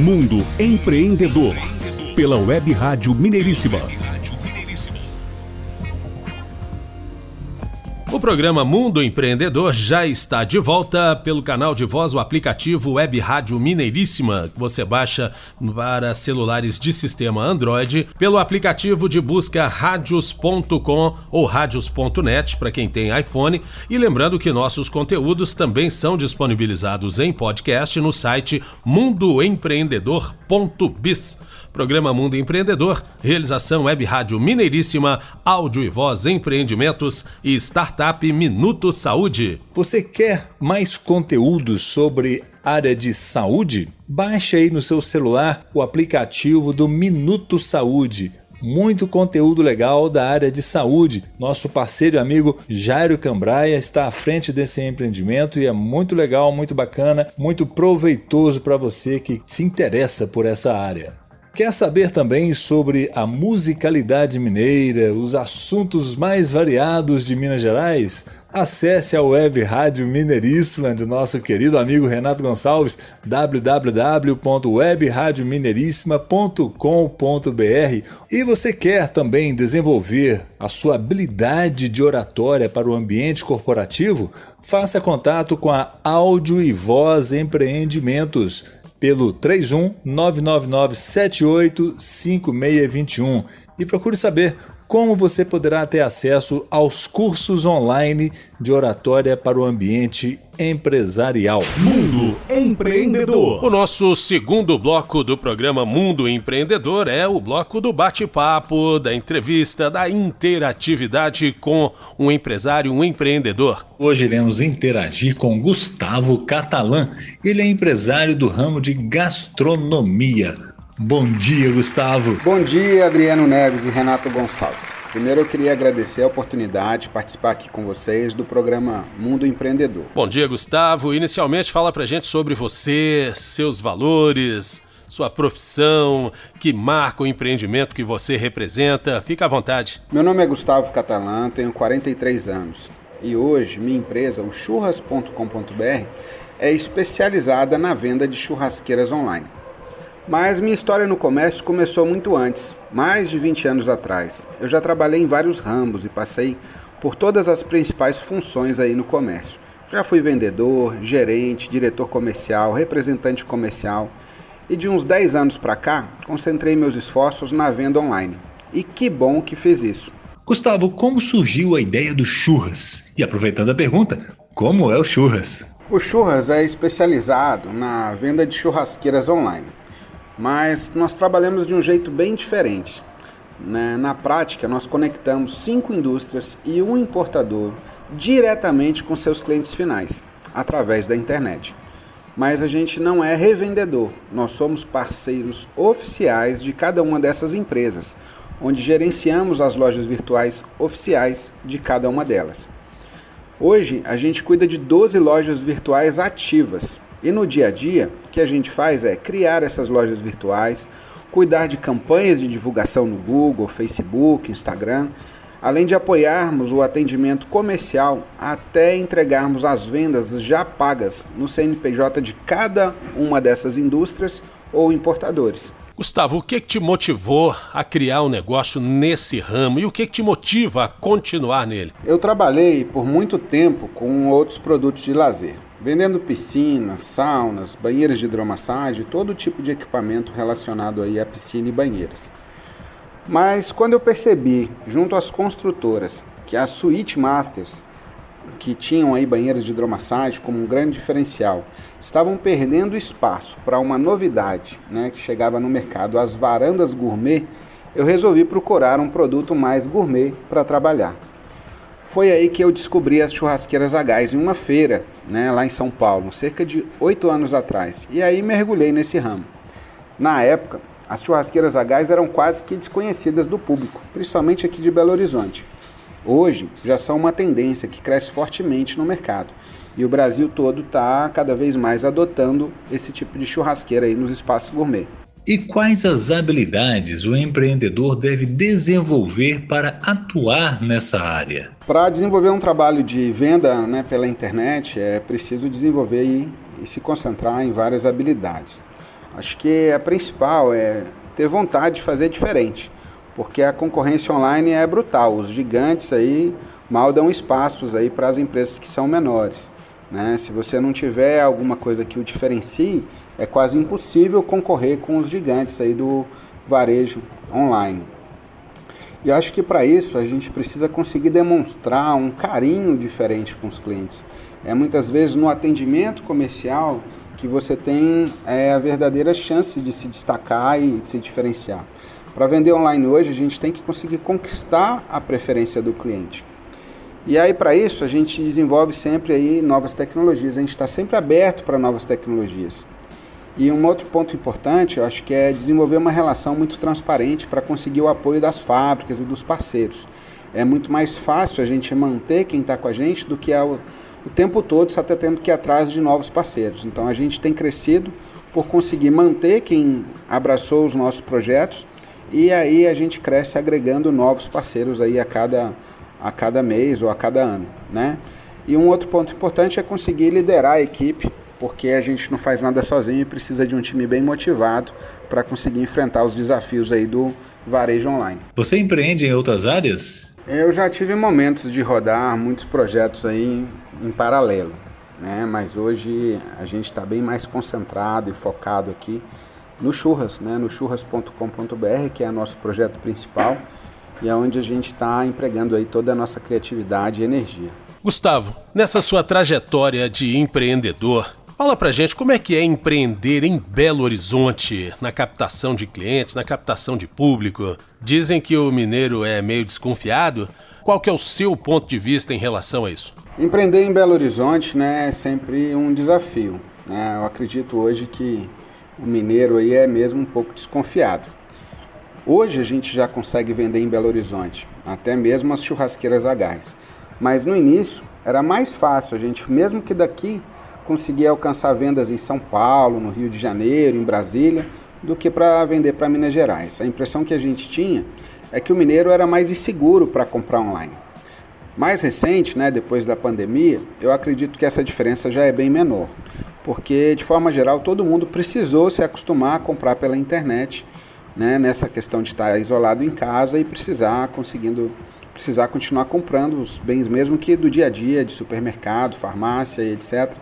Mundo Empreendedor, pela Web Rádio Mineiríssima. O programa Mundo Empreendedor já está de volta pelo canal de voz, o aplicativo Web Rádio Mineiríssima, que você baixa para celulares de sistema Android, pelo aplicativo de busca radios.com ou radios.net para quem tem iPhone. E lembrando que nossos conteúdos também são disponibilizados em podcast no site mundoempreendedor.biz. Programa Mundo Empreendedor, realização Web Rádio Mineiríssima, áudio e voz, empreendimentos e startup Minuto Saúde. Você quer mais conteúdo sobre área de saúde? Baixe aí no seu celular o aplicativo do Minuto Saúde muito conteúdo legal da área de saúde. Nosso parceiro e amigo Jairo Cambraia está à frente desse empreendimento e é muito legal, muito bacana, muito proveitoso para você que se interessa por essa área. Quer saber também sobre a musicalidade mineira, os assuntos mais variados de Minas Gerais? Acesse a web rádio Mineiríssima do nosso querido amigo Renato Gonçalves, www.webradiomineiríssima.com.br. E você quer também desenvolver a sua habilidade de oratória para o ambiente corporativo? Faça contato com a Áudio e Voz Empreendimentos pelo 31 999 78 5621 e procure saber como você poderá ter acesso aos cursos online de oratória para o ambiente empresarial. Mundo Empreendedor. O nosso segundo bloco do programa Mundo Empreendedor é o bloco do bate-papo, da entrevista, da interatividade com um empresário, um empreendedor. Hoje iremos interagir com Gustavo Catalã. Ele é empresário do ramo de gastronomia. Bom dia, Gustavo. Bom dia, Adriano Neves e Renato Gonçalves. Primeiro eu queria agradecer a oportunidade de participar aqui com vocês do programa Mundo Empreendedor. Bom dia, Gustavo. Inicialmente fala pra gente sobre você, seus valores, sua profissão, que marca o empreendimento que você representa. Fica à vontade. Meu nome é Gustavo Catalã, tenho 43 anos e hoje minha empresa, o churras.com.br, é especializada na venda de churrasqueiras online. Mas minha história no comércio começou muito antes, mais de 20 anos atrás. Eu já trabalhei em vários ramos e passei por todas as principais funções aí no comércio. Já fui vendedor, gerente, diretor comercial, representante comercial e de uns 10 anos para cá, concentrei meus esforços na venda online. E que bom que fiz isso. Gustavo, como surgiu a ideia do churras? E aproveitando a pergunta, como é o churras? O churras é especializado na venda de churrasqueiras online mas nós trabalhamos de um jeito bem diferente. Né? Na prática, nós conectamos cinco indústrias e um importador diretamente com seus clientes finais, através da internet. Mas a gente não é revendedor, nós somos parceiros oficiais de cada uma dessas empresas, onde gerenciamos as lojas virtuais oficiais de cada uma delas. Hoje, a gente cuida de 12 lojas virtuais ativas, e no dia a dia, o que a gente faz é criar essas lojas virtuais, cuidar de campanhas de divulgação no Google, Facebook, Instagram, além de apoiarmos o atendimento comercial até entregarmos as vendas já pagas no CNPJ de cada uma dessas indústrias ou importadores. Gustavo, o que, que te motivou a criar um negócio nesse ramo e o que, que te motiva a continuar nele? Eu trabalhei por muito tempo com outros produtos de lazer vendendo piscinas, saunas, banheiras de hidromassagem, todo tipo de equipamento relacionado aí à piscina e banheiras. Mas quando eu percebi, junto às construtoras, que as Suite Masters, que tinham aí banheiras de hidromassagem como um grande diferencial, estavam perdendo espaço para uma novidade né, que chegava no mercado, as varandas gourmet, eu resolvi procurar um produto mais gourmet para trabalhar. Foi aí que eu descobri as churrasqueiras a gás em uma feira, né, lá em São Paulo, cerca de oito anos atrás. E aí mergulhei nesse ramo. Na época, as churrasqueiras a gás eram quase que desconhecidas do público, principalmente aqui de Belo Horizonte. Hoje já são uma tendência que cresce fortemente no mercado. E o Brasil todo está cada vez mais adotando esse tipo de churrasqueira aí nos espaços gourmet. E quais as habilidades o empreendedor deve desenvolver para atuar nessa área? Para desenvolver um trabalho de venda né, pela internet, é preciso desenvolver e, e se concentrar em várias habilidades. Acho que a principal é ter vontade de fazer diferente, porque a concorrência online é brutal. Os gigantes aí mal dão espaços aí para as empresas que são menores. Né? Se você não tiver alguma coisa que o diferencie, é quase impossível concorrer com os gigantes aí do varejo online. E acho que para isso a gente precisa conseguir demonstrar um carinho diferente com os clientes. É muitas vezes no atendimento comercial que você tem é, a verdadeira chance de se destacar e de se diferenciar. Para vender online hoje, a gente tem que conseguir conquistar a preferência do cliente. E aí para isso a gente desenvolve sempre aí novas tecnologias. A gente está sempre aberto para novas tecnologias. E um outro ponto importante, eu acho que é desenvolver uma relação muito transparente para conseguir o apoio das fábricas e dos parceiros. É muito mais fácil a gente manter quem está com a gente do que o, o tempo todo estar tendo que ir atrás de novos parceiros. Então a gente tem crescido por conseguir manter quem abraçou os nossos projetos e aí a gente cresce agregando novos parceiros aí a cada a cada mês ou a cada ano, né? E um outro ponto importante é conseguir liderar a equipe, porque a gente não faz nada sozinho e precisa de um time bem motivado para conseguir enfrentar os desafios aí do varejo online. Você empreende em outras áreas? Eu já tive momentos de rodar muitos projetos aí em, em paralelo, né? Mas hoje a gente está bem mais concentrado e focado aqui no Churras, né? No churras.com.br, que é nosso projeto principal e é onde a gente está empregando aí toda a nossa criatividade e energia. Gustavo, nessa sua trajetória de empreendedor, fala pra gente como é que é empreender em Belo Horizonte, na captação de clientes, na captação de público. Dizem que o mineiro é meio desconfiado. Qual que é o seu ponto de vista em relação a isso? Empreender em Belo Horizonte né, é sempre um desafio. Né? Eu acredito hoje que o mineiro aí é mesmo um pouco desconfiado. Hoje a gente já consegue vender em Belo Horizonte, até mesmo as churrasqueiras a gás. Mas no início era mais fácil a gente, mesmo que daqui, conseguir alcançar vendas em São Paulo, no Rio de Janeiro, em Brasília, do que para vender para Minas Gerais. A impressão que a gente tinha é que o mineiro era mais inseguro para comprar online. Mais recente, né, depois da pandemia, eu acredito que essa diferença já é bem menor, porque de forma geral todo mundo precisou se acostumar a comprar pela internet né, nessa questão de estar isolado em casa e precisar conseguindo precisar continuar comprando os bens mesmo que do dia a dia, de supermercado, farmácia e etc.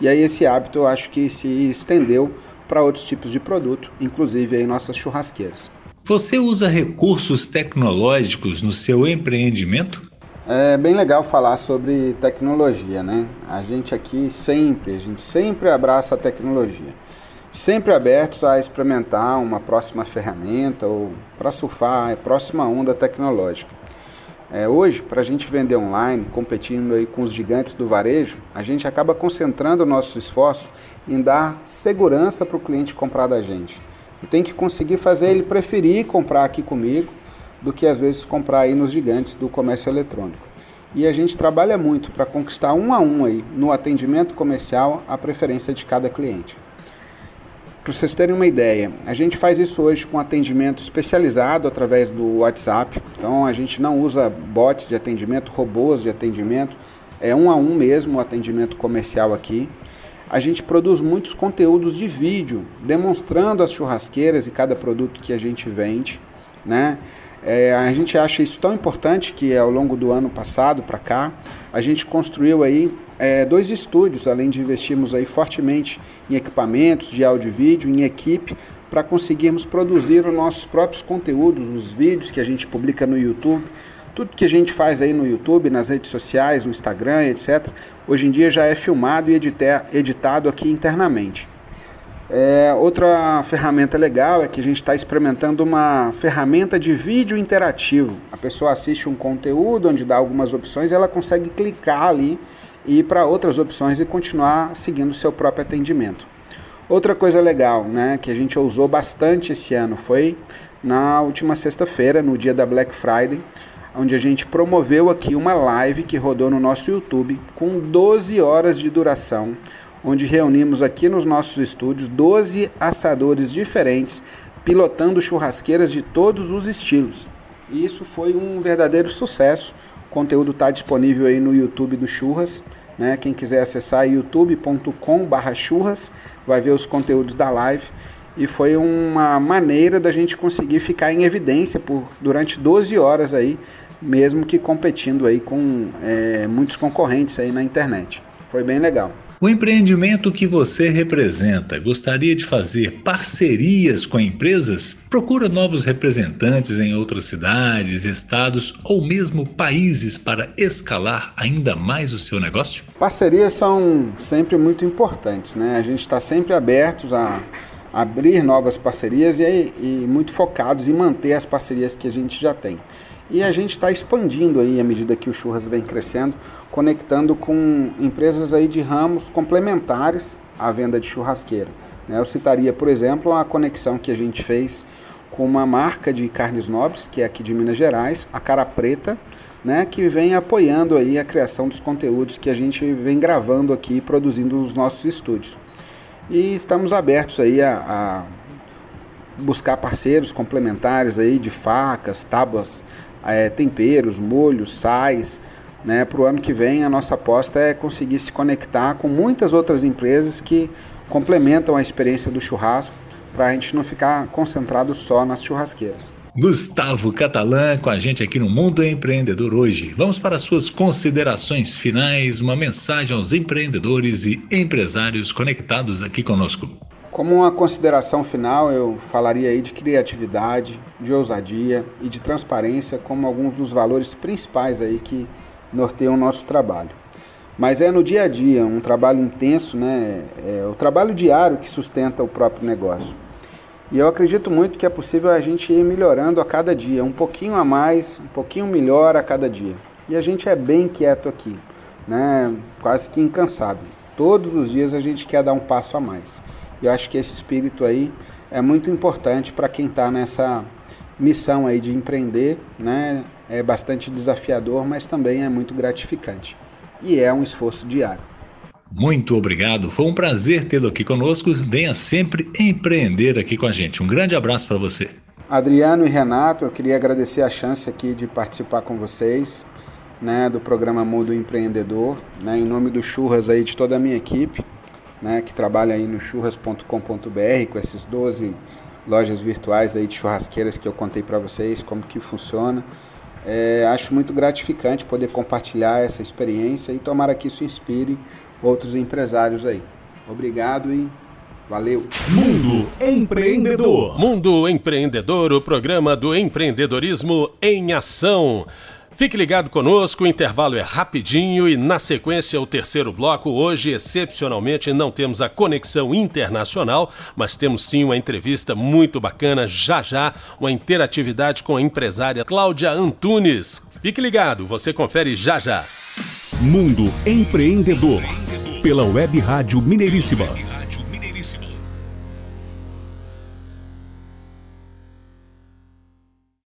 E aí esse hábito eu acho que se estendeu para outros tipos de produto, inclusive aí nossas churrasqueiras. Você usa recursos tecnológicos no seu empreendimento? É bem legal falar sobre tecnologia, né? A gente aqui sempre, a gente sempre abraça a tecnologia sempre abertos a experimentar uma próxima ferramenta ou para surfar a próxima onda tecnológica. É, hoje, para a gente vender online, competindo aí com os gigantes do varejo, a gente acaba concentrando o nosso esforço em dar segurança para o cliente comprar da gente. Eu tenho que conseguir fazer ele preferir comprar aqui comigo do que às vezes comprar aí nos gigantes do comércio eletrônico. E a gente trabalha muito para conquistar um a um aí no atendimento comercial a preferência de cada cliente. Para vocês terem uma ideia, a gente faz isso hoje com atendimento especializado através do WhatsApp. Então a gente não usa bots de atendimento, robôs de atendimento, é um a um mesmo o atendimento comercial aqui. A gente produz muitos conteúdos de vídeo demonstrando as churrasqueiras e cada produto que a gente vende, né? É, a gente acha isso tão importante que ao longo do ano passado para cá a gente construiu aí é, dois estúdios, além de investirmos aí fortemente em equipamentos de áudio e vídeo, em equipe, para conseguirmos produzir os nossos próprios conteúdos, os vídeos que a gente publica no YouTube, tudo que a gente faz aí no YouTube, nas redes sociais, no Instagram, etc., hoje em dia já é filmado e editado aqui internamente. É, outra ferramenta legal é que a gente está experimentando uma ferramenta de vídeo interativo. A pessoa assiste um conteúdo onde dá algumas opções ela consegue clicar ali e ir para outras opções e continuar seguindo o seu próprio atendimento. Outra coisa legal né, que a gente usou bastante esse ano foi na última sexta-feira, no dia da Black Friday, onde a gente promoveu aqui uma live que rodou no nosso YouTube com 12 horas de duração onde reunimos aqui nos nossos estúdios 12 assadores diferentes, pilotando churrasqueiras de todos os estilos. E isso foi um verdadeiro sucesso. O conteúdo está disponível aí no YouTube do Churras. Né? Quem quiser acessar youtube.com/churras vai ver os conteúdos da live. e foi uma maneira da gente conseguir ficar em evidência por durante 12 horas aí, mesmo que competindo aí com é, muitos concorrentes aí na internet. Foi bem legal. O empreendimento que você representa gostaria de fazer parcerias com empresas? Procura novos representantes em outras cidades, estados ou mesmo países para escalar ainda mais o seu negócio? Parcerias são sempre muito importantes, né? A gente está sempre abertos a abrir novas parcerias e, e muito focados em manter as parcerias que a gente já tem. E a gente está expandindo aí à medida que o Churras vem crescendo, conectando com empresas aí de ramos complementares à venda de churrasqueira. Né? Eu citaria, por exemplo, a conexão que a gente fez com uma marca de carnes nobres, que é aqui de Minas Gerais, a Cara Preta, né, que vem apoiando aí a criação dos conteúdos que a gente vem gravando aqui e produzindo nos nossos estúdios. E estamos abertos aí a, a buscar parceiros complementares aí de facas, tábuas é, temperos, molhos, sais. Né? Para o ano que vem, a nossa aposta é conseguir se conectar com muitas outras empresas que complementam a experiência do churrasco, para a gente não ficar concentrado só nas churrasqueiras. Gustavo Catalã com a gente aqui no Mundo Empreendedor hoje. Vamos para suas considerações finais, uma mensagem aos empreendedores e empresários conectados aqui conosco. Como uma consideração final, eu falaria aí de criatividade, de ousadia e de transparência como alguns dos valores principais aí que norteiam o nosso trabalho. Mas é no dia a dia, um trabalho intenso, né? É o trabalho diário que sustenta o próprio negócio. E eu acredito muito que é possível a gente ir melhorando a cada dia, um pouquinho a mais, um pouquinho melhor a cada dia. E a gente é bem quieto aqui, né? Quase que incansável. Todos os dias a gente quer dar um passo a mais. E eu acho que esse espírito aí é muito importante para quem está nessa missão aí de empreender, né? É bastante desafiador, mas também é muito gratificante. E é um esforço diário. Muito obrigado, foi um prazer tê-lo aqui conosco. Venha sempre empreender aqui com a gente. Um grande abraço para você. Adriano e Renato, eu queria agradecer a chance aqui de participar com vocês, né, do programa Mundo Empreendedor, né, em nome do Churras aí de toda a minha equipe né, que trabalha aí no churras.com.br com esses 12 lojas virtuais aí de churrasqueiras que eu contei para vocês como que funciona. É, acho muito gratificante poder compartilhar essa experiência e tomara que isso inspire outros empresários aí. Obrigado e valeu. Mundo Empreendedor. Mundo Empreendedor, o programa do empreendedorismo em ação. Fique ligado conosco, o intervalo é rapidinho e na sequência o terceiro bloco. Hoje, excepcionalmente, não temos a conexão internacional, mas temos sim uma entrevista muito bacana, já já, uma interatividade com a empresária Cláudia Antunes. Fique ligado, você confere já já. Mundo Empreendedor, pela Web Rádio Mineiríssima.